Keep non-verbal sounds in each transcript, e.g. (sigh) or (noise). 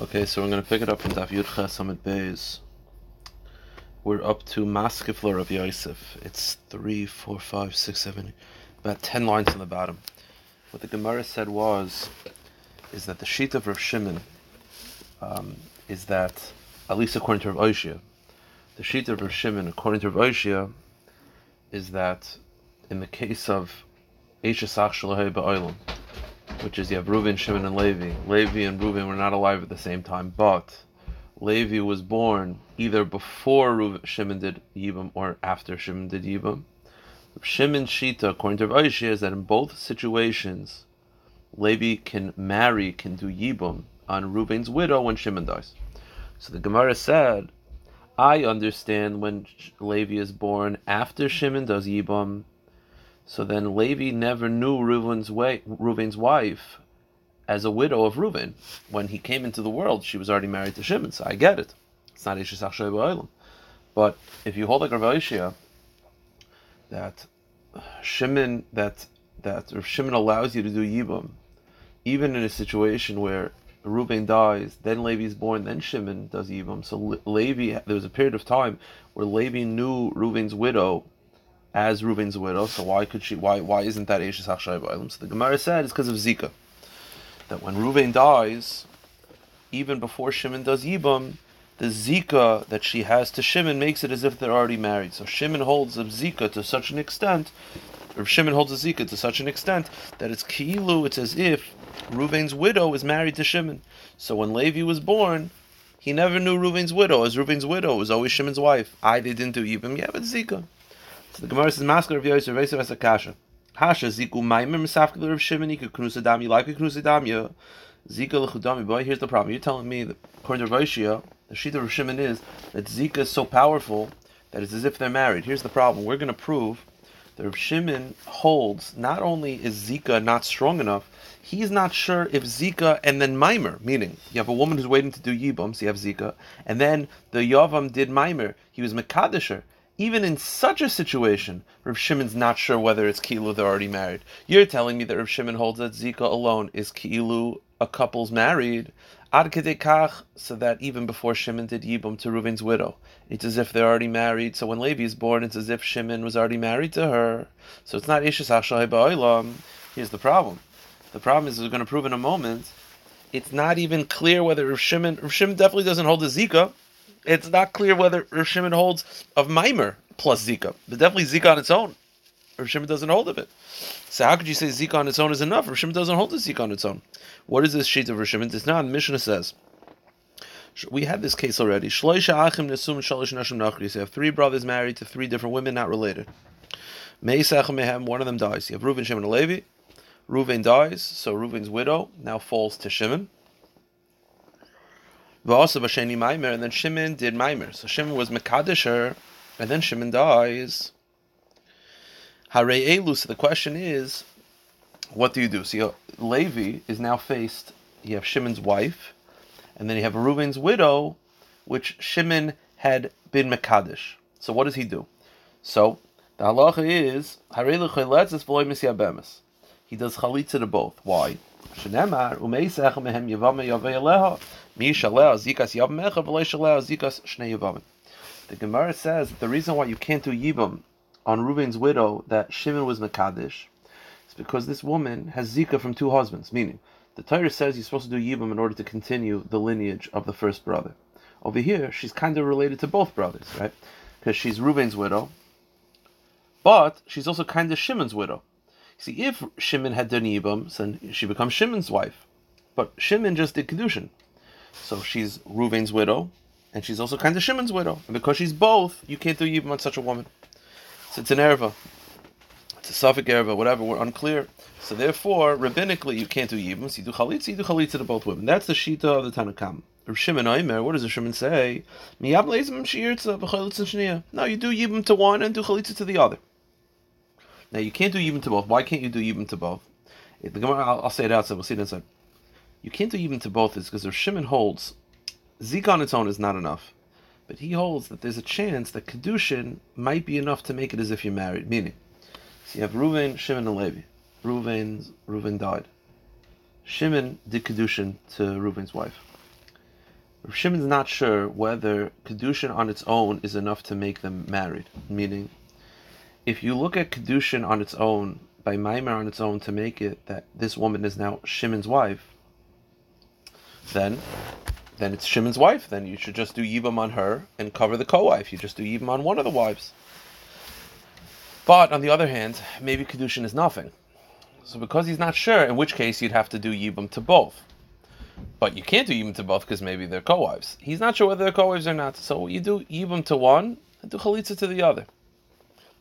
Okay, so we're going to pick it up from Daf Yud Ches Amid Beis. We're up to Maskefler of Yosef. It's three, four, five, six, seven, about ten lines on the bottom. What the Gemara said was, is that the sheet of Rav Shimon um, is that, at least according to Rav Oshia, the sheet of Rav Shimon, according to Rav Oshia, is that in the case of Eishasach Shalahei Ba'olam, which is you have Reuven, Shimon, and Levi. Levi and Reuven were not alive at the same time, but Levi was born either before Shimon did Yibam or after Shimon did Yibam. Shimon Shita, according to Rashi, is that in both situations, Levi can marry, can do Yibam on Reuven's widow when Shimon dies. So the Gemara said, I understand when Levi is born after Shimon does Yibam, so then Levi never knew Reuven's, way, Reuven's wife as a widow of Reuven. When he came into the world, she was already married to Shimon, so I get it. It's not Ishis Achshay But if you hold like Rav that Shimon, that, that if Shimon allows you to do Yibam, even in a situation where Reuven dies, then Levi is born, then Shimon does Yibam. So Levi, there was a period of time where Levi knew Reuven's widow as Reuven's widow. So why could she? Why why isn't that Eishes Hachshay Ba'alim? So the Gemara said it's because of Zika. That when Reuven dies, even before Shimon does Yibam, the Zika that she has to Shimon makes it as if they're already married. So Shimon holds a Zika to such an extent, or Shimon holds a Zika to such an extent that it's Ki'ilu, it's as if Reuven's widow is married to Shimon. So when Levi was born, he never knew Reuven's widow, as Reuven's widow was always Shimon's wife. I they didn't do Yibam, yeah, but Zika. So the Gemara says, "Masker of Yosef a kasha. Hasha ziku maimer misafkel of Shimon iku knusadam. like a knusadam Zika lechudami. Boy, here's the problem. You're telling me that according to Roshia, the sheet of Shimon is that Zika is so powerful that it's as if they're married. Here's the problem. We're going to prove that Rav Shimon holds not only is Zika not strong enough, he's not sure if Zika and then Mimer, meaning you have a woman who's waiting to do Yibam, so you have Zika, and then the Yavam did Mimer, he was Mekadisher even in such a situation, Rav Shimon's not sure whether it's Kilu they're already married. You're telling me that Rav Shimon holds that Zika alone is Kilu a couple's married, ad kach, so that even before Shimon did Yibum to Reuven's widow, it's as if they're already married. So when Levi is born, it's as if Shimon was already married to her. So it's not Ishas Hashai Ba'ilam. Here's the problem. The problem is, we're going to prove in a moment, it's not even clear whether Rav Shimon, Rav Shimon definitely doesn't hold the Zika, it's not clear whether Rav Shimon holds of Maimer plus Zika, but definitely Zika on its own. Rav Shimon doesn't hold of it. So how could you say Zika on its own is enough? Rav Shimon doesn't hold the Zika on its own. What is this sheet of Rav Shimon? It's not. Mishnah says. We had this case already. Shloisha achim nesum shalish nashim nachris. You have three brothers married to three different women, not related. Meisach mehem, one of them dies. You have Reuven, Shimon, and Levi. Reuven dies, so Reuven's widow now falls to Shimon. Also Basheni Maimer, and then Shimon did Maimer. So Shimon was Mekadisher, and then Shimon dies. Hare Elu. So the question is, what do you do? So Levi is now faced. You have Shimon's wife, and then you have Reuven's widow, which Shimon had been Mekadish. So what does he do? So the halacha is He does chalitza to both. Why? The Gemara says that the reason why you can't do yibam on Reuven's widow that Shimon was mekadesh is because this woman has zika from two husbands. Meaning, the Torah says you're supposed to do yibam in order to continue the lineage of the first brother. Over here, she's kind of related to both brothers, right? Because she's Reuven's widow, but she's also kind of Shimon's widow. See, if Shimon had done yibam, then she becomes Shimon's wife. But Shimon just did kedushin. So she's Ruvain's widow, and she's also kind of Shimon's widow. And because she's both, you can't do Yibam on such a woman. So it's an erva. It's a safek erva, whatever, we're unclear. So therefore, rabbinically, you can't do Yibam. So you do Chalitza, you do Chalitza to both women. That's the Shita of the Tanakam. Shimon Oimer, what does the Shimon say? No, you do Yibam to one and do Chalitza to the other. Now you can't do Yibam to both. Why can't you do Yibam to both? The Gemara, I'll, I'll say it outside, we'll see it inside you can't do even to both is because if Shimon holds Zika on its own is not enough. But he holds that there's a chance that Kedushin might be enough to make it as if you're married. Meaning, so you have Reuven, Shimon, and Levi. Reuven, Reuven died. Shimon did Kedushin to Reuven's wife. Shimon's not sure whether Kedushin on its own is enough to make them married. Meaning, if you look at Kedushin on its own, by Maimer on its own, to make it that this woman is now Shimon's wife, then then it's Shimon's wife. Then you should just do Yibam on her and cover the co-wife. You just do Yibam on one of the wives. But on the other hand, maybe Kedushin is nothing. So because he's not sure, in which case you'd have to do Yibam to both. But you can't do Yibam to both because maybe they're co-wives. He's not sure whether they're co-wives or not. So you do Yibam to one and do Chalitza to the other.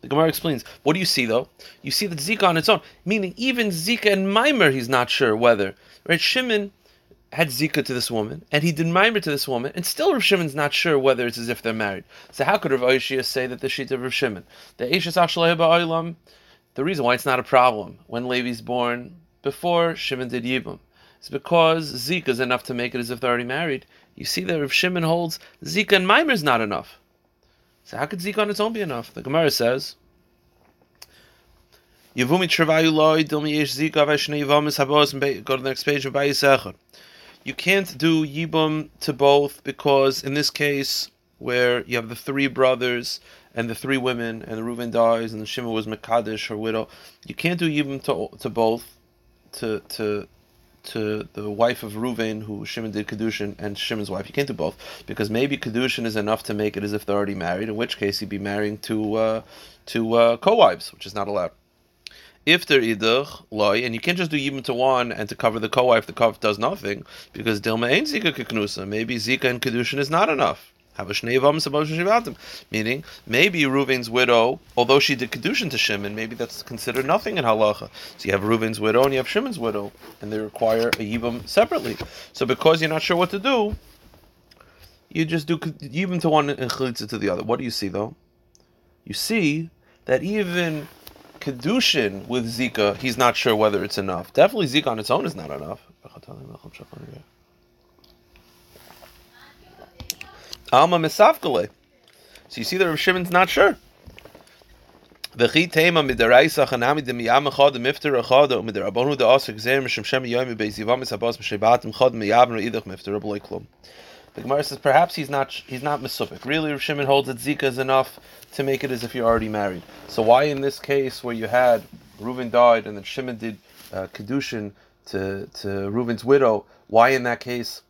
The Gemara explains, what do you see though? You see that Zika on its own, meaning even Zika and Mimer, he's not sure whether. Right? Shimon had Zika to this woman, and he did Mimer to this woman, and still Rav Shimon's not sure whether it's as if they're married. So how could Rav Oishia say that the sheet of Rav Shimon? The Eishes Oilam, the reason why it's not a problem when Levi's born before Shimon did Yibam is because Zika is enough to make it as if they're already married. You see that Rav Shimon holds Zika and Maimer is not enough. So how could Zika on its own be enough? The Gemara says, Yavumi Travayu Loi, Dilmi Yesh Zika, Yivamis Habos, go to the next page, and Bayisechar you can't do Yibum to both because in this case, where you have the three brothers and the three women, and the Reuven dies, and the Shimon was Mekadesh, her widow, you can't do Yibum to, to both, to to to the wife of Reuven, who Shimon did Kedushin, and Shimon's wife. You can't do both because maybe Kedushin is enough to make it as if they're already married. In which case, he'd be marrying two uh, two uh, co-wives, which is not allowed if they're idach loy, and you can't just do yibum to one and to cover the co-wife, the co does nothing because dilma ain't zika kiknusa. Maybe zika and kedushin is not enough. Have a Meaning, maybe Reuven's widow, although she did kedushin to Shimon, maybe that's considered nothing in halacha. So you have Reuven's widow and you have Shimon's widow, and they require a yibum separately. So because you're not sure what to do, you just do yibum to one and chalitza to the other. What do you see though? You see that even kedushin with Zika, he's not sure whether it's enough. Definitely Zika on its own is not enough. Alma misafkale. So you see that Rav Shimon's not sure. V'chi tema midaraisa chanami de miyam echad mifter echad o midarabonu de asik zeh mishim shem yoyim bezivam misabas mishebatim chad miyam re'idach mifter abolei klum. The Gemara says perhaps he's not he's not misufik. Really, Rav Shimon holds that Zika is enough to make it as if you're already married. So why in this case where you had Reuven died and then Shimon did uh, kedushin to to Reuven's widow? Why in that case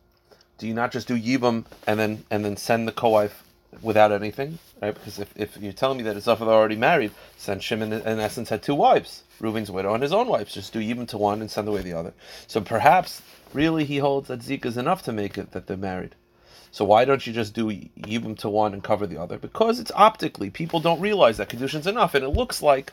do you not just do yibam and then and then send the co-wife without anything? Right? Because if, if you're telling me that they're already married, then Shimon in essence had two wives, Reuven's widow and his own wives. Just do yibam to one and send away the other. So perhaps really he holds that Zika is enough to make it that they're married. So why don't you just do Yibum to one and cover the other? Because it's optically, people don't realize that Kedushin's enough, and it looks like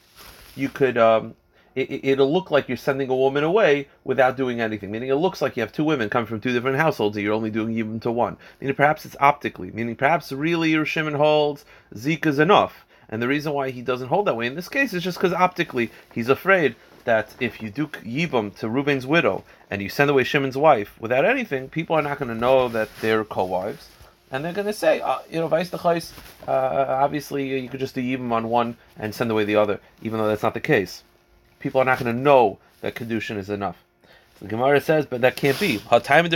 you could, um, it, will look like you're sending a woman away without doing anything. Meaning it looks like you have two women coming from two different households, and you're only doing Yibum to one. Meaning perhaps it's optically, meaning perhaps really your Shimon holds Zika's enough. And the reason why he doesn't hold that way in this case is just because optically he's afraid that if you do Yibam to Reuben's widow and you send away Shimon's wife without anything, people are not going to know that they're co-wives. And they're going to say, uh, you know, vice the uh, obviously you could just do Yibam on one and send away the other, even though that's not the case. People are not going to know that Kedushin is enough. So the Gemara says, but that can't be. Rav Shimon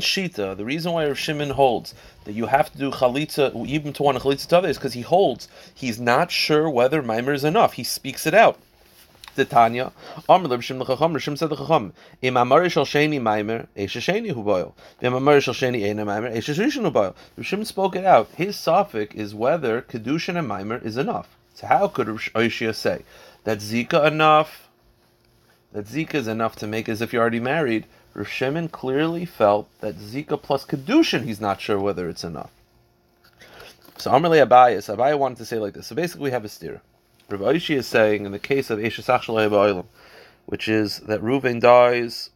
Shita, the reason why Rav Shimon holds that you have to do chalitza, even to one chalitza to other, is because he holds he's not sure whether mimer is enough. He speaks it out. The Tanya, Amr Rav Shimon Chacham, Rav Shimon said the Chacham, Im Amar Shal Sheni Maimer, Eish Sheni Hu Boil. Im Amar Shal Sheni Eina Maimer, Eish Rishon Hu Boil. Rav Shimon spoke it out. His suffix is whether kedushin and Maimer is enough. So how could Oishia say that Zika enough? That Zika is enough to make as if you're already married. Rav Shimon clearly felt that Zika plus Kedushin, he's not sure whether it's enough. So Amarle Abayas, Abaya wanted to say like this. So basically we have a steer. Rav Aishi is saying in the case of Eshesach which is that Reuven dies,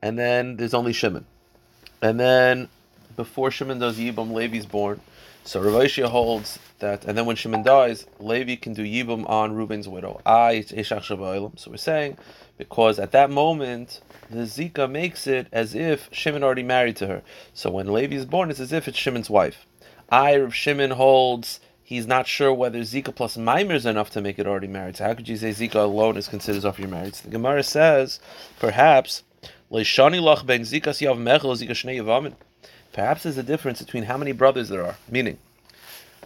and then there's only Shimon. And then before Shimon does Yibam, Levi's born. So Rav Aishi holds that, and then when Shimon dies, Levi can do Yibam on Reuben's widow. I So we're saying, because at that moment, the Zika makes it as if Shimon already married to her. So when Levi is born, it's as if it's Shimon's wife. I, Rav Shimon, holds he's not sure whether Zika plus Maimer is enough to make it already married. So how could you say Zika alone is considered off your marriage? So the Gemara says, perhaps Leishani lach ben zikas yav mechel zika shnei yavamin. Perhaps there's a difference between how many brothers there are. Meaning,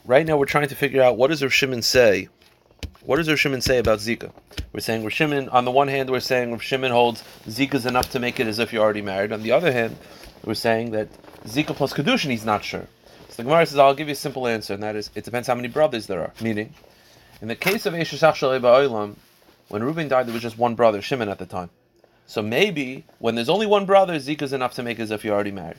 right now we're trying to figure out what does Rav Shimon say. What does Rav Shimon say about Zika? We're saying Rav Shimon, on the one hand, we're saying Rav Shimon holds is enough to make it as if you're already married. On the other hand, we're saying that Zika plus Kedushin, he's not sure. So the Gemara says, I'll give you a simple answer, and that is, it depends how many brothers there are. Meaning, in the case of Eshesach Shalei Ba'olam, when Reuben died, there was just one brother, Shimon, at the time. So maybe, when there's only one brother, Zika is enough to make it as if you're already married.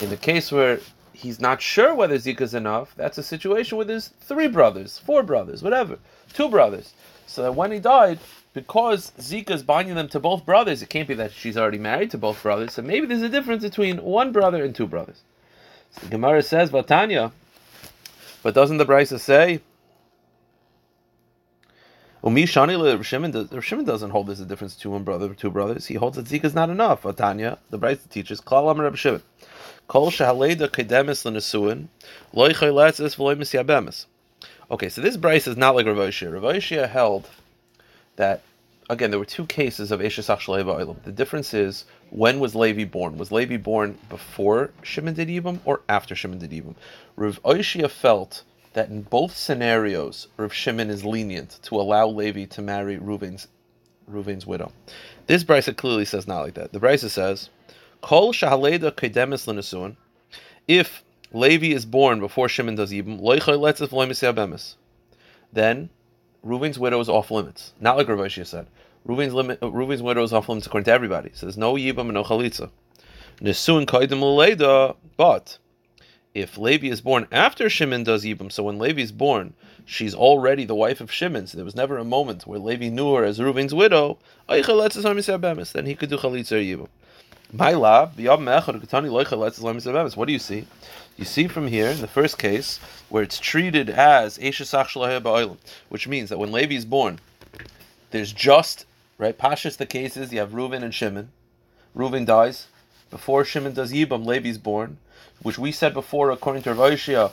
In the case where he's not sure whether Zika is enough, that's a situation where there's three brothers, four brothers, whatever, two brothers. So that when he died, because Zika is binding them to both brothers, it can't be that she's already married to both brothers. So maybe there's a difference between one brother and two brothers. So Gemara says, Vatanya, but doesn't the Brisa say? Umi Shani Shimon does, Shimon doesn't hold there's a difference between one brother and two brothers. He holds that Zika is not enough. Vatanya, the Brisa teaches, Klal Amar Shimon. Okay, so this Brisa is not like Rav Oshia. Rav held that, again, there were two cases of Eshesach Shaleva Oilam. The difference is, when was Levi born? Was Levi born before Shimon did Yibam or after Shimon did Yibam? Rav felt that in both scenarios, Rav Shimon is lenient to allow Levi to marry Reuven's, Reuven's widow. This Brisa clearly says not like that. The Brisa says, Kol shahaleda kedemis l'nesuin. If Levi is born before Shimon does Yibam, loichoy letzes v'loy then Reuven's widow is off limits. Not like Rav said. Reuven's, limit, uh, Reuven's widow is off limits according to everybody. So there's no Yibam and no Chalitza. Nesuin kaidim l'leida, but if Levi is born after Shimon does Yibam, so when Levi is born, she's already the wife of Shimon, so there was never a moment where Levi knew her as Reuven's widow, then he could do Chalitza or. What do you see? You see from here, in the first case, where it's treated as which means that when Levi is born, there's just, right, Pashas the cases, you have Reuven and Shimon. Reuven dies. Before Shimon does Yibam, Levi's born, which we said before, according to Rav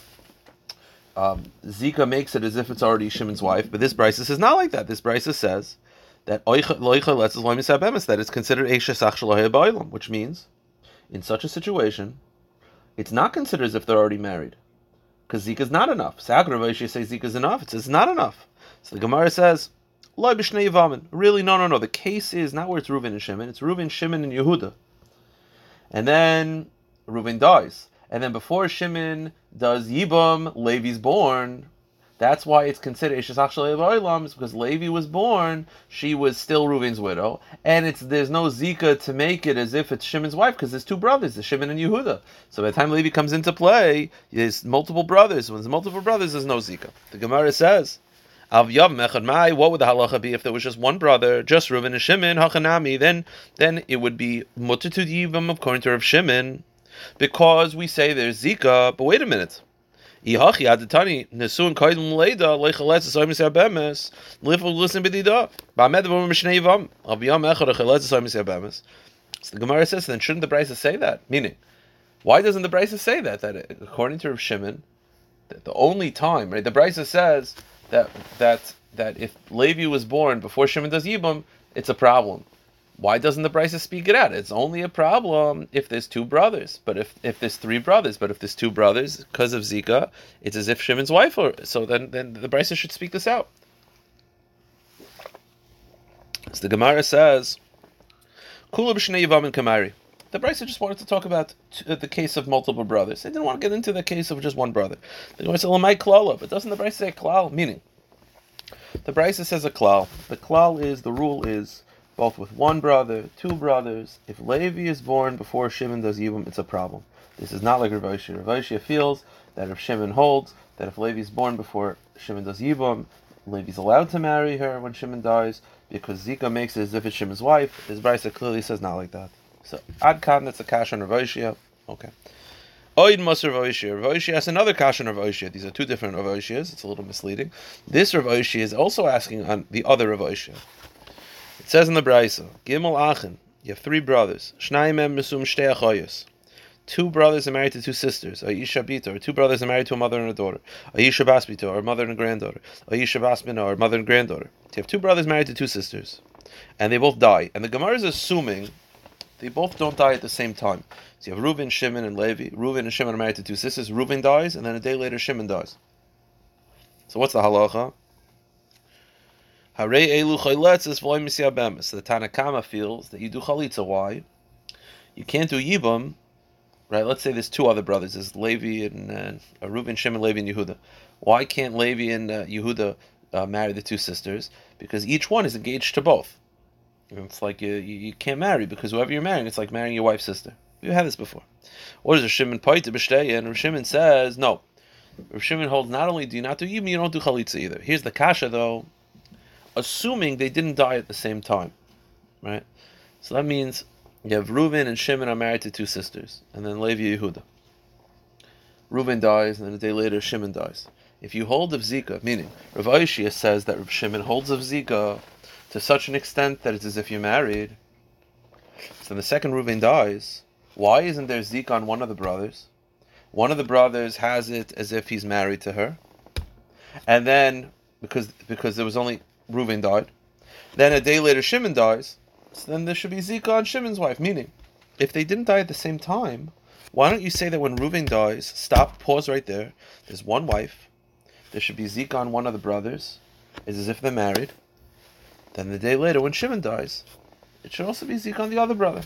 um, Zika makes it as if it's already Shimon's wife, but this Brisa says not like that. This Brisa says that that it's considered Eisha which means in such a situation, it's not considered as if they're already married. Because Zika is not enough. Sagrav says Zika is enough. It says not enough. So the Gemara says, Really, no, no, no. The case is not where it's Reuven and Shimon, it's Reuven, Shimon, and Yehuda. And then Reuven dies. And then before Shimon does Yibam, Levi's born. That's why it's considered Ishasach Oilam, because Levi was born, she was still Reuven's widow, and it's there's no Zika to make it as if it's Shimon's wife, because there's two brothers, the Shimon and Yehuda. So by the time Levi comes into play, there's multiple brothers. When there's multiple brothers, there's no Zika. The Gemara says, what would the halacha be if there was just one brother, just Reuven and Shimon, Hachanami? Then then it would be Mutter to Yivam according to Shimon, because we say there's Zika, but wait a minute. So the Gemara says, then shouldn't the Brisa say that? Meaning, why doesn't the Brisa say that? That according to Rav Shimon, that the only time, right? The Brisa says that that that if Levi was born before Shimon does Yibam, it's a problem. Why doesn't the Brisa speak it out? It's only a problem if there's two brothers, but if, if there's three brothers, but if there's two brothers because of Zika, it's as if Shimon's wife. Or so then then the Brisa should speak this out. So the Gemara says, "Kula b'shnei yivam and kamari." The Brisa just wanted to talk about uh, the case of multiple brothers. They didn't want to get into the case of just one brother. The Gemara said, "Lamai klala," but doesn't the Brisa say klal? Meaning, the Brisa says a klal. The klal is the rule is both with one brother, two brothers. If Levi is born before Shimon does Yibam, it's a problem. This is not like Rav Oshia. Rav feels that if Shimon holds that if Levi is born before Shimon does Yibam, Levi's allowed to marry her when Shimon dies because Zika makes it as if it's Shimon's wife. His Brisa clearly says not like that. So Adkan, that's a kash on Rav. Okay. Oid Masr Rav Oshia has another kash on Rav. These are two different Rav. It's a little misleading. This Rav is also asking on the other Rav. It says in the Brisa, Gimel Achen, you have three brothers. Shnaimem Mesum Shtei Achoyos. Two brothers are married to two sisters. Aisha Bito, or two brothers are married to a mother and a daughter. Aisha Basbito, or mother and a granddaughter. Aisha Basmina, or mother and granddaughter. You have two brothers married to two sisters, and they both die. And the Gemara is assuming, they both don't die at the same time. So you have Reuben, Shimon, and Levi. Reuben and Shimon are married to two sisters. Reuben dies, and then a day later Shimon dies. So what's the halacha? Hare elu chayletzes v'loy misyabemis. The Tanakama feels that you do chalitza. Why? You can't do yibam, right? Let's say there's two other brothers. There's Levi and uh, Reuben, Shimon, Levi, and Yehuda. Why can't Levi and uh, Yehuda uh, marry the two sisters? Because each one is engaged to both. It's like you, you, can't marry because whoever you're marrying, it's like marrying your wife's sister. We've had this before. Or is a Shimon Paita B'shtei, and Shimon says, no. Shimon holds not only do you not do yibam, you don't do chalitza either. Here's the kasha though assuming they didn't die at the same time, right? So that means you have Reuben and Shimon are married to two sisters, and then Levi Yehuda. Reuben dies, and then a day later Shimon dies. If you hold of Zika, meaning Rav Aishia says that Rav Shimon holds of Zika to such an extent that it's as if you're married. So the second Reuben dies. Why isn't there Zika on one of the brothers? One of the brothers has it as if he's married to her, and then because because there was only Reuven died. Then a day later, Shimon dies. So then there should be Zika on Shimon's wife. Meaning, if they didn't die at the same time, why don't you say that when Reuven dies, stop, pause right there. There's one wife. There should be Zika on one of the brothers. It's as if they're married. Then the day later, when Shimon dies, it should also be Zika on the other brother.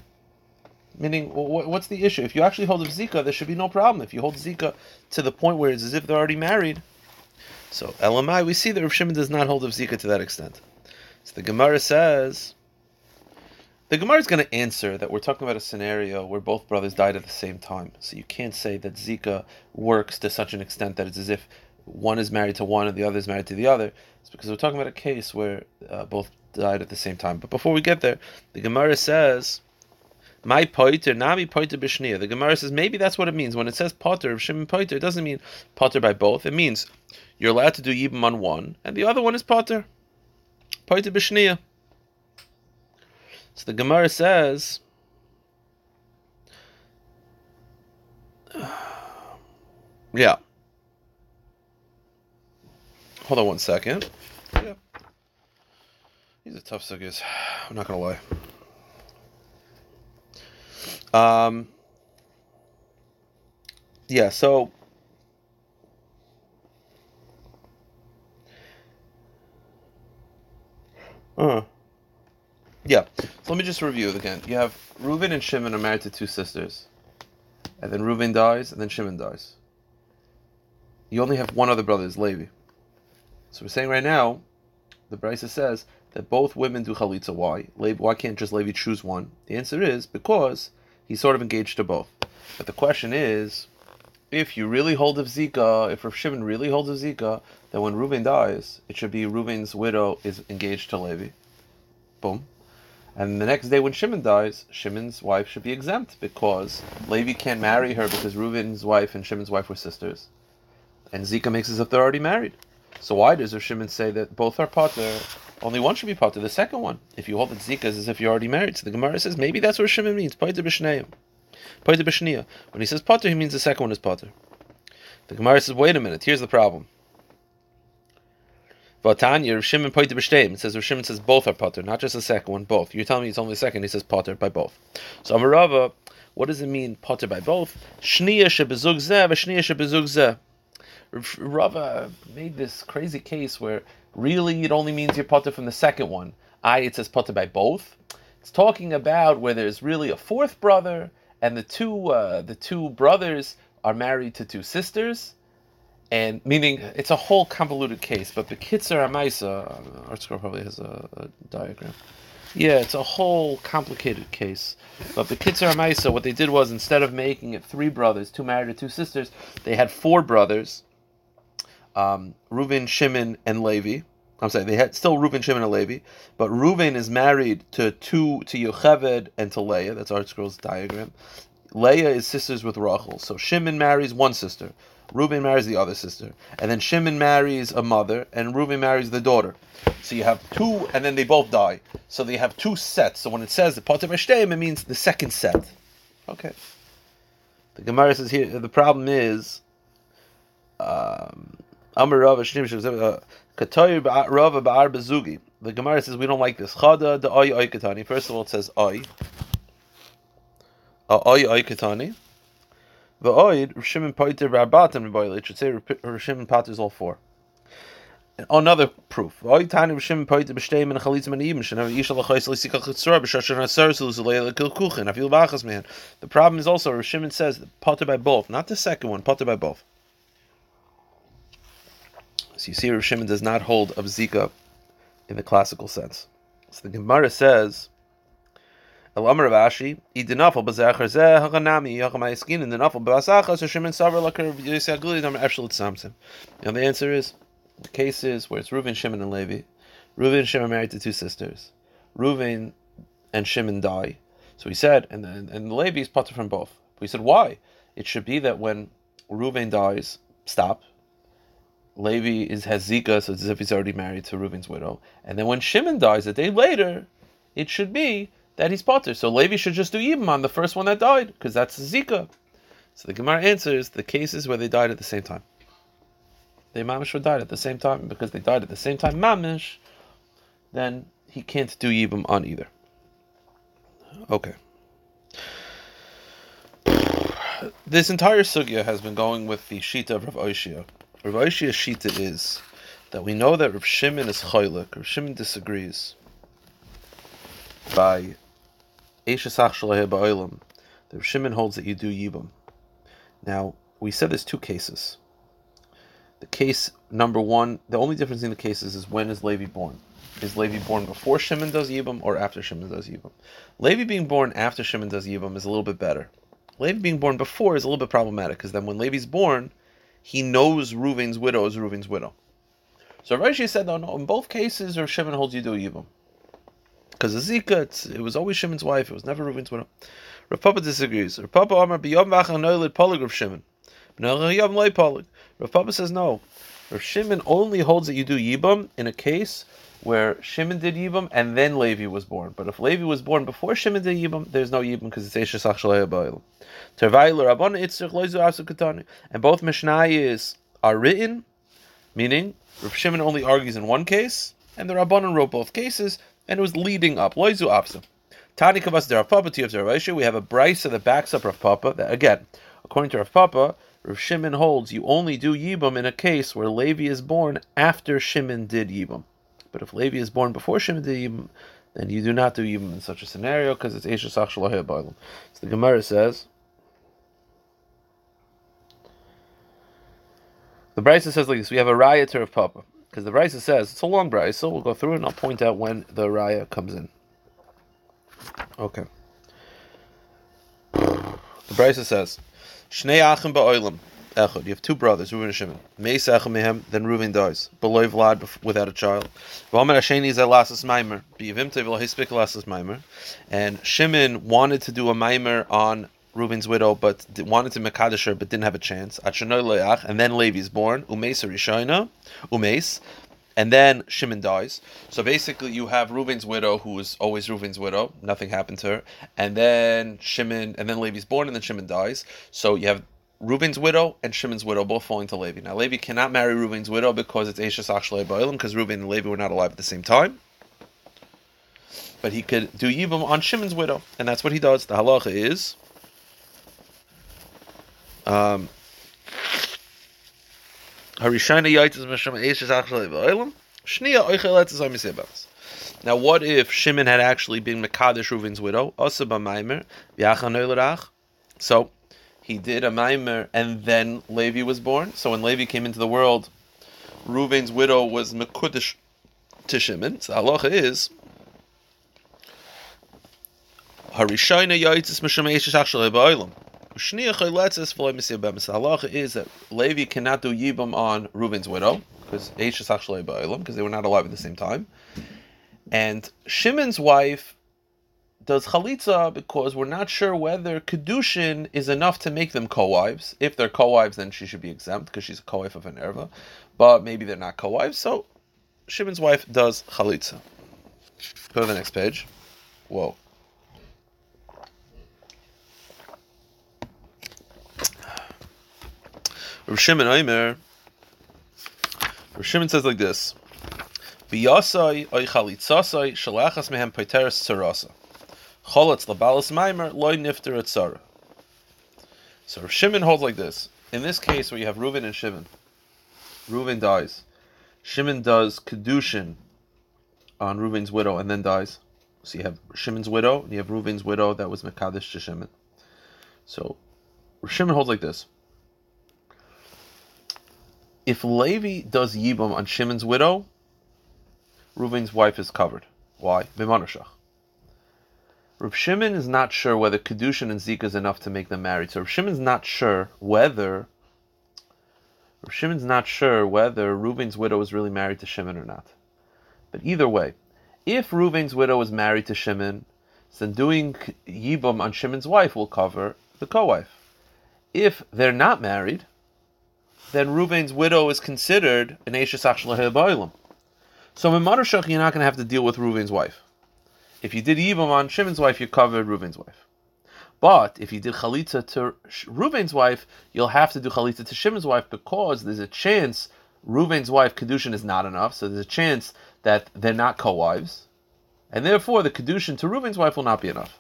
Meaning, what's the issue? If you actually hold of Zika, there should be no problem. If you hold Zika to the point where it's as if they're already married, so Elamai, we see that Rav Shimon does not hold of Zika to that extent. So the Gemara says, the Gemara is going to answer that we're talking about a scenario where both brothers died at the same time. So you can't say that Zika works to such an extent that it's as if one is married to one and the other is married to the other. It's because we're talking about a case where uh, both died at the same time. But before we get there, the Gemara says, my poiter, nami poiter b'shnia. The Gemara says maybe that's what it means. When it says potter, of Shimon poiter, it doesn't mean potter by both. It means you're allowed to do yibam on one, and the other one is potter. Poiter b'shnia. So the Gemara says, (sighs) yeah. Hold on one second. Yeah. These are tough suckers. (sighs) I'm not gonna lie. Um, yeah, so uh, yeah. So let me just review it again. You have Reuben and Shimon are married to two sisters, and then Reuben dies, and then Shimon dies. You only have one other brother, is Levi. So we're saying right now, the Brisa says that both women do chalitza. Why? Levi, why can't just Levi choose one? The answer is because he's sort of engaged to both. But the question is, if you really hold of Zika, if Rav Shimon really holds of Zika, then when Reuben dies, it should be Reuben's widow is engaged to Levi. Boom. And the next day when Shimon dies, Shimon's wife should be exempt because Levi can't marry her because Reuben's wife and Shimon's wife were sisters. And Zika makes as if they're already married. So why does Rav Shimon say that both are potter? Only one should be potter. The second one, if you hold that Zika is as if you're already married. So the Gemara says maybe that's what Shimon means. Potter b'shnei. B'shnia. When he says potter, he means the second one is potter. The Gemara says, wait a minute. Here's the problem. Vatanya, Rav Shimon poiter b'shteim. It says Rav Shimon says both are potter, not just the second one, both. You're telling me it's only the second. He says potter by both. So Amarava, what does it mean potter by both? Shnia shebezug zeh, v'shnia shebezug zeh. Rava made this crazy case where really it only means you're potter from the second one. I it says potter by both. It's talking about where there's really a fourth brother and the two uh, the two brothers are married to two sisters, and meaning it's a whole convoluted case. But the Kitzer Amaisa, ArtScroll probably has a, a, diagram. Yeah, it's a whole complicated case. But the Kitzer Amaisa, what they did was instead of making it three brothers, two married to two sisters, they had four brothers um, Reuven, Shimon, and Levi. I'm sorry, they had still Reuven, Shimon, and Levi, but Reuven is married to two to Yocheved and to Leah. That's ArtScroll's diagram. Leah is sisters with Rachel, so Shimon marries one sister, Reuben marries the other sister, and then Shimon marries a mother, and Reuben marries the daughter. So you have two, and then they both die. So they have two sets. So when it says the Potem it means the second set. Okay. The Gemara says here the problem is. Um, The Gemara says we don't like this. Chada the Oy Oy Katani. First of all, it says Oy. Oy oy katani. Paiter Rabbatim Rebbeil. It should say Rav Shimon Pater is all four. Another proof. Oy tani Paiter b'shteim and and. Shenav yishal nasar b'achas man. The problem is also Rav Shimon says Pater by both, not the second one. Pater by both. So you see, Rav Shimon does not hold of Zika in the classical sense. So the Gemara says. El Amar Ravashi, Idinafel Bazacher Zeh Haganami Yachamayaskin and the Nafel Basacha so Shimon Savar Lakar Yisya Guli Dam Samsim. And the answer is the case is where it's Reuven, Shimon, and Levi. Reuven and Shimon married to two sisters. Reuven and Shimon die. So he said, and and, and Levi is putter from both. But he said, why? It should be that when Reuven dies, stop. Levi is has so it's as if he's already married to Reuven's widow. And then when Shimon dies a day later, it should be that he's potter. So Levi should just do Yibam on the first one that died, because that's Zika. So the Gemara answers the cases where they died at the same time. They mamish died at the same time because they died at the same time mamish. Then he can't do Yibam on either. Okay. This entire sugya has been going with the shita of Rav Oishia. Rav Oishia's shita is that we know that Rav Shimon is chaylik. Rav Shimon disagrees by Eishasach Shaleh Ba'ilam. The Rav Shimon holds that you do Yibam. Now, we said there's two cases. The case number one, the only difference in the cases is when is Levi born? Is Levi born before Shimon does Yibam or after Shimon does Yibam? Levi being born after Shimon does Yibam is a little bit better. Levi being born before is a little bit problematic because then when Levi's born, he knows Reuven's widow is Reuven's widow. So Rashi said, no, no, in both cases, Rav Shimon holds you do Yibam. Because the Zika, it was always Shimon's wife, it was never Reuven's widow. Rav Papa disagrees. Rav Papa Amar biyom v'achan noilid polig Rav Shimon. Rav Papa says no. Rav Shimon only holds that you do Yibam in a case where Shimon did Yibam and then Levi was born. But if Levi was born before Shimon did Yibam, there's no Yibam because it's Eishasach Shalaya Ba'il. And both Mishnayos are written, meaning Rav Shimon only argues in one case, and the Rabbanon wrote both cases, and it was leading up. Loizu Apsa. Tani Kavas de Papa we have a brisa that backs up Rav Papa. That, again, according to Rav Papa, Rav Shimon holds you only do Yibam in a case where Levi is born after Shimon did Yibam. But if Levi is born before did Yibam, then you do not do Yibam in such a scenario because it's Esha Sach Shalahia So the Gemara says, the Brisa says like this: We have a raya to Rav Papa because the Brisa says it's a long Brisa, so we'll go through it and I'll point out when the raya comes in. Okay. The Brisa says, Shnei achim ba'olam. Echad. You have two brothers, Reuven and Shimon. Meis echem mehem, then Reuven dies. Beloy Vlad without a child. V'omer Hasheni is v'lo hispik maimer. And Shimon wanted to do a maimer on Reuven's widow, but wanted to mekadosh her, but didn't have a chance. And then Levi's born. Umeis Rishona. Umeis. And then Shimon dies. So basically, you have Reuven's widow, who is always Reuven's widow. Nothing happened to her. And then Shimon, and then Levi's born, and then Shimon dies. So you have Reuven's widow and Shimon's widow both falling to Levi. Now, Levi cannot marry Reuven's widow because it's Eishes Achlei Ba'ilim, because Reuven and Levi were not alive at the same time. But he could do Yibam on Shimon's widow, and that's what he does. The halacha is. Um, now, what if Shimon had actually been Mekadesh Reuven's widow? So he did a Maimer and then Levi was born. So when Levi came into the world, Reuven's widow was Mekudesh to Shimon. So halacha is the halacha is that Levi cannot do yibam on Reuven's widow because because they were not alive at the same time, and Shimon's wife does chalitza because we're not sure whether kedushin is enough to make them co-wives. If they're co-wives, then she should be exempt because she's a co-wife of an erva, but maybe they're not co-wives. So Shimon's wife does chalitza. Go to the next page. Whoa. Rav Shimon Omer, Rav Shimon says like this: Biyasai oy chalitzasai shalachas mehem paiteres tzarasa. Cholatz labalas maimer loy nifter et Sarah. So Shimon holds like this. In this case, where you have Reuven and Shimon, Reuven dies. Shimon does kedushin on Reuven's widow and then dies. So you have Shimon's widow and you have Reuven's widow that was Mekadesh to Shimon. So Shimon holds like this. If Levi does Yibam on Shimon's widow, Reuven's wife is covered. Why? Bimanashach. Rav Shimon is not sure whether Kedushin and Zika is enough to make them married. So Rav Shimon's not sure whether Rav Shimon's not sure whether Reuven's widow is really married to Shimon or not. But either way, if Reuven's widow was married to Shimon, then doing Yibam on Shimon's wife will cover the co-wife. If they're not married, then Reuven's widow is considered an Eishas Achshalah So in Madarshach, you're not going to have to deal with Reuven's wife. If you did Yibam on Shimon's wife, you covered Reuven's wife. But if you did Chalitza to Reuven's wife, you'll have to do Chalitza to Shimon's wife because there's a chance Reuven's wife Kedushin is not enough, so there's a chance that they're not co-wives, and therefore the Kedushin to Reuven's wife will not be enough.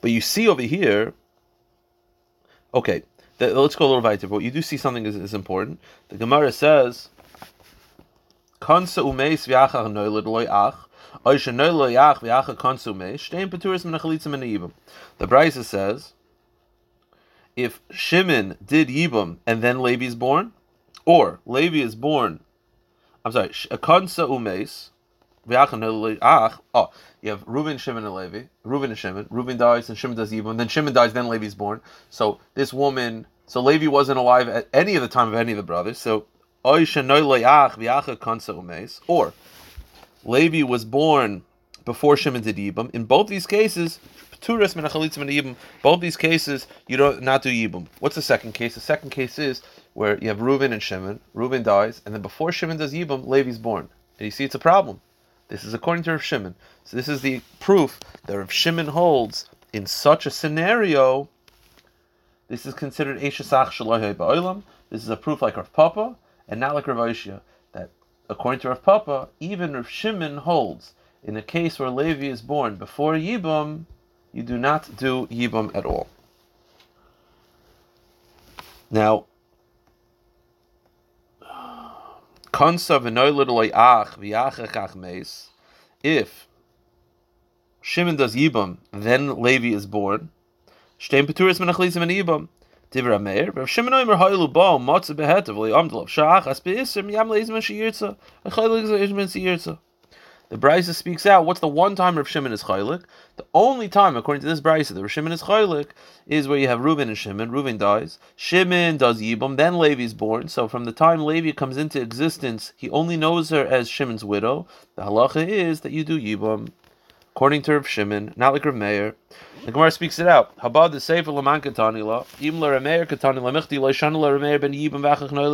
But you see over here, okay, the, let's go a little weiter. But you do see something is, is important. The Gemara says, "Kansa umeis v'achar noilid loy ach." The Brisa says, if Shimon did Yibam and then Levi is born, or Levi is born, I'm sorry, Akansa Umes, Oh, you have Reuben, Shimon, and Levi. Reuben and Shimon. Reuben dies, and Shimon does Yibam. Then Shimon dies, then Levi is born. So this woman, so Levi wasn't alive at any of the time of any of the brothers. So or Levi was born before Shimon did Yibam. In both these cases, both these cases, you don't not do Yibam. What's the second case? The second case is where you have Reuben and Shimon. Reuben dies, and then before Shimon does Yibam, Levi's born. And you see it's a problem. This is according to Rav Shimon. So this is the proof that Rav Shimon holds in such a scenario. This is considered Eshesach Shalohe Ba'olam. This is a proof like Rav Papa and not like Rav. That according to Rav Papa, even Rav Shimon holds in a case where Levi is born before Yibam, you do not do Yibam at all. Now, if Shimon does Yibam, then Levi is born. Divra Meir, Rav Shimon Beisim Yam Leizman the Brisa speaks out. What's the one time Rav Shimon is chaylik? The only time, according to this Brisa, that Rav Shimon is chaylik is where you have Reuben and Shimon. Reuben dies. Shimon does Yibam. Then Levi is born. So from the time Levi comes into existence, he only knows her as Shimon's widow. The halacha is that you do Yibam according to Rav Shimon, not like Rav Meir. The Gemara speaks it out. Habad the Sefer Ben Vachach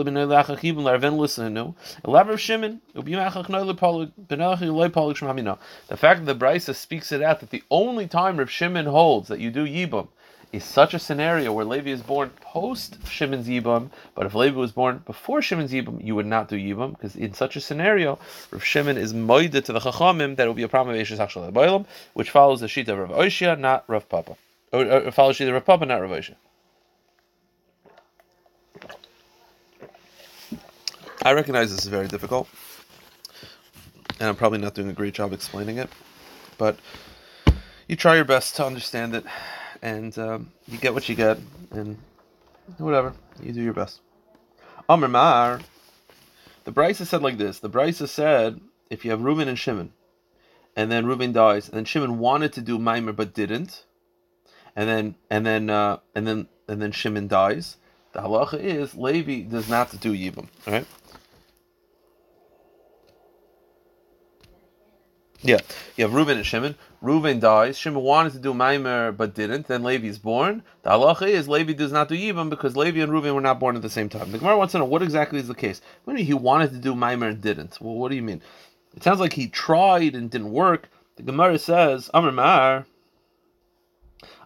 Ben Elav Rav Shimon, Ben Shemamina. The fact that the Brisa speaks it out that the only time Rav Shimon holds that you do Yibam is such a scenario where Levi is born post Shimon's Yibam, but if Levi was born before Shimon's Yibam, you would not do Yibam, because in such a scenario, Rav Shimon is moided to the Chachamim that it will be a problem of Eishes Hachshal which follows the sheet of Rav Oshia, not Rav Papa. Oh, uh, or, or follows sheet of Rav Papa, not Rav Oshia. I recognize this is very difficult, and I'm probably not doing a great job explaining it, but you try your best to understand it and um, you get what you get, and whatever you do your best. Amr the Brisa said like this: the Brisa said if you have Reuben and Shimon, and then Reuben dies, and then Shimon wanted to do Maimer but didn't, and then and then uh, and then and then Shimon dies. The halacha is Levi does not do Yibam. Right. Yeah, you have Reuben and Shimon. Reuben dies. Shimon wanted to do Maimer but didn't. Then Levi is born. The halacha is Levi does not do Yibam because Levi and Reuben were not born at the same time. The Gemara wants to know what exactly is the case. Mean he wanted to do Maimer and didn't? Well, what do you mean? It sounds like he tried and didn't work. The Gemara says, Amr Mar.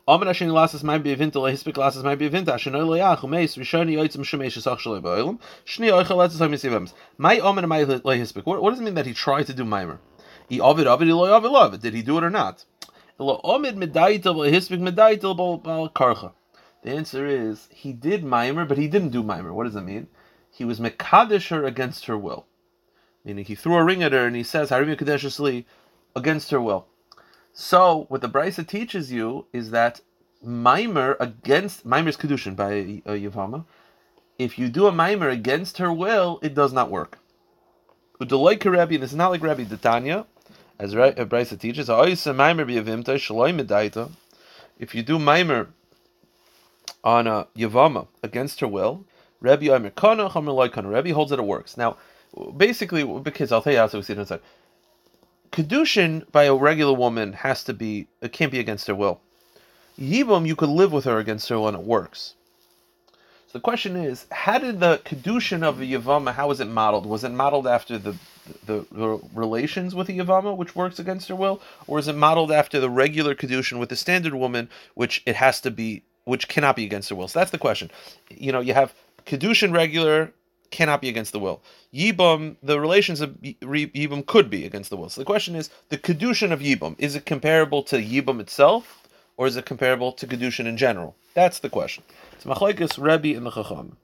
Amr Hashem lasses might be evinta, lehispik lasses might be evinta. Shenoy loyach umeis rishoni yoitzim shemesh esach shalei. Shni oichel letzes ha'misivems. My Amr my lehispik. What does it mean that he tried to do Maimer? He ovid ovid iloy ovid ovid. Did he do it or not? The answer is he did mimer, but he didn't do mimer. What does that mean? He was mekadesh her against her will, meaning he threw a ring at her and he says harim kadesh against her will. So what the brisa teaches you is that mimer against mimer's kedushin by uh, Yavama. If you do a mimer against her will, it does not work. Udaloy Rabbi, this is not like Rabbi Detanya, as uh, Brisa teaches. If you do mimer on a Yavama against her will, Rabbi holds that it works. Now, basically, because I'll tell you how to see it in a second. Kedushin by a regular woman has to be, it can't be against her will. Yibam, you could live with her against her will and it works. So the question is, how did the kedushin of the yavama? How was it modeled? Was it modeled after the, the, the relations with the yavama, which works against her will, or is it modeled after the regular kedushin with the standard woman, which it has to be, which cannot be against her will? So that's the question. You know, you have kedushin regular cannot be against the will. Yibam, the relations of Yibam could be against the will. So the question is, the kedushin of Yibam is it comparable to Yibam itself, or is it comparable to kedushin in general? That's the question. It's machlekes Rebbe and the Chacham.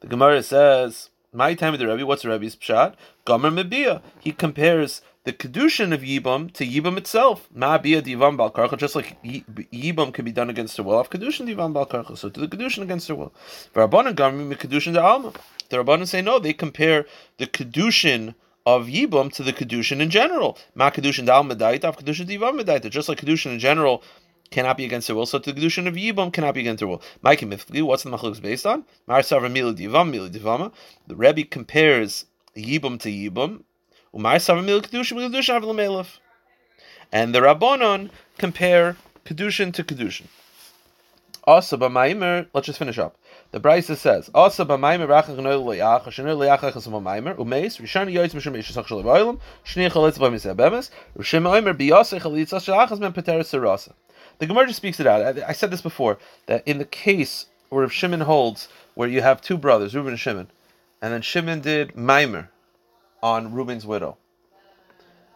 The Gemara says, "My time of the Rebbe. What's the Rebbe's pshat? Gomer mebia. He compares the kedushin of Yibam to Yibam itself. Ma bia divam bal karcha. Just like Yibam can be done against her will, of kedushin divam bal karcha. So to the kedushin against her will. Rabbanan gomer me kedushin to alma. The Rabbanan say no. They compare the kedushin of Yibam to the kedushin in general. Ma kedushin da alma daita of kedushin divam daita. Just like kedushin in general cannot be against the will. So to the kedushin of yibam cannot be against the will. Mike Mifli, what's the machlokes based on? Mar Savra Mili Divam Mili Divama. The Rebbe compares yibam to yibam. Umar Savra Mili Kedushin Kedushin Avil And the Rabbanon compare kedushin to kedushin. Also, b'maimer, let's just finish up. The Brisa says, "Also b'maimer rachach noel le'ach, shenir le'ach echas b'maimer, umeis rishani yoytz mishum ishach shel v'olim, shnei chalitz b'miseh bemes, rishim oimer biyaseh chalitza shel achas ben peteres serasa." The Gemara just speaks it out. I, I, said this before that in the case where Shimon holds, where you have two brothers, Reuben and Shimon, and then Shimon did Maimer on Reuben's widow,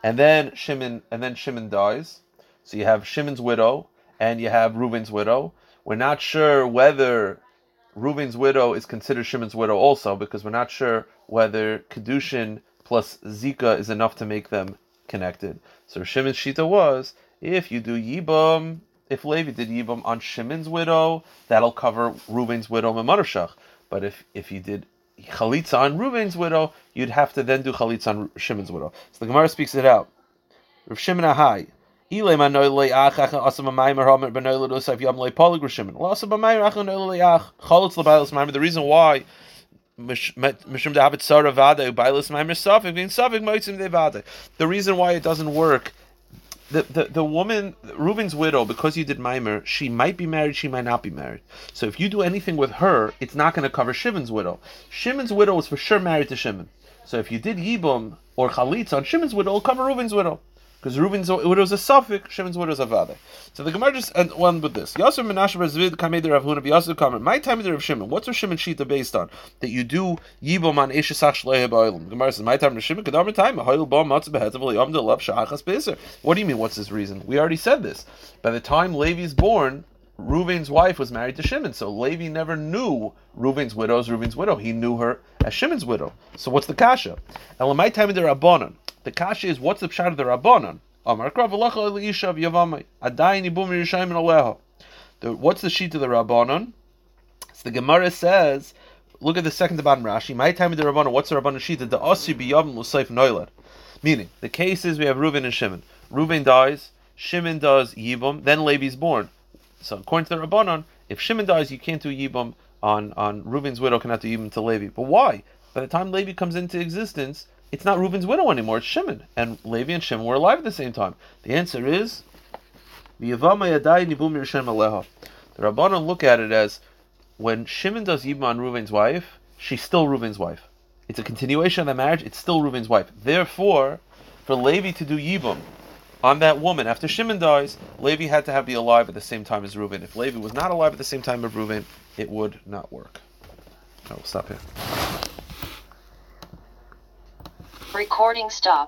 and then Shimon and then Shimon dies. So you have Shimon's widow and you have Reuben's widow. We're not sure whether Reuben's widow is considered Shimon's widow also because we're not sure whether Kedushin plus Zika is enough to make them connected. So Shimon's Shita was if you do Yibam if Levi did Yibam on Shimon's widow, that'll cover Reuben's widow Memarashach. But if if you did Chalitza on Reuben's widow, you'd have to then do Chalitza on Shimon's widow. So the Gemara speaks it out. Rav Shimon Ahai. The reason why the reason why it doesn't work the, the, the woman, Reuben's widow, because you did Maimer, she might be married, she might not be married. So if you do anything with her, it's not going to cover Shimon's widow. Shimon's widow was for sure married to Shimon. So if you did Yibum or Chalitz on Shimon's widow, it'll cover Reuben's widow. Because Reuben's widow is a safek, Shimon's widow is a vade. So the Gemara just and one with this. Yasser Menashe Razvid Kamei Rav Huna Kamer. My time is Rav Shimon. What's Rav Shimon Shita based on? That you do Yibom on Eshesach Shlehe Ba'olim. Gemara says my time Rav Shimon Kedamar time Hoil Ba Matzah Behetav Yom Delav Shachas Beser. What do you mean? What's his reason? We already said this. By the time Levi's born, Reuven's wife was married to Shimon, so Levi never knew Reuven's widow as Reuven's widow. He knew her as Shimon's widow. So what's the kasha? And my time in the Rabbanon. The kasha is what's the pshat of the Rabbanon? What's the sheet of the Rabbanon? So the Gemara says, look at the second bottom Rashi. My time of the Rabbanon. What's the Rabbanon sheet? The Asi biyavim l'seif noiler. Meaning, the case is we have Reuven and Shimon. Reuven dies, Shimon does Yibum, then Levi's born. So according to the Rabbanon, if Shimon dies, you can't do Yibum on, on Reuven's widow, cannot do Yibum to Levi. But why? By the time Levi comes into existence, it's not Reuben's widow anymore, it's Shimon. And Levi and Shimon were alive at the same time. The answer is the Rabbanon look at it as when Shimon does Yibam on Reuben's wife, she's still Reuben's wife. It's a continuation of the marriage, it's still Reuben's wife. Therefore, for Levi to do Yibam on that woman after Shimon dies, Levi had to have be alive at the same time as Reuben. If Levi was not alive at the same time as Reuben, it would not work. I will stop here. Recording stop.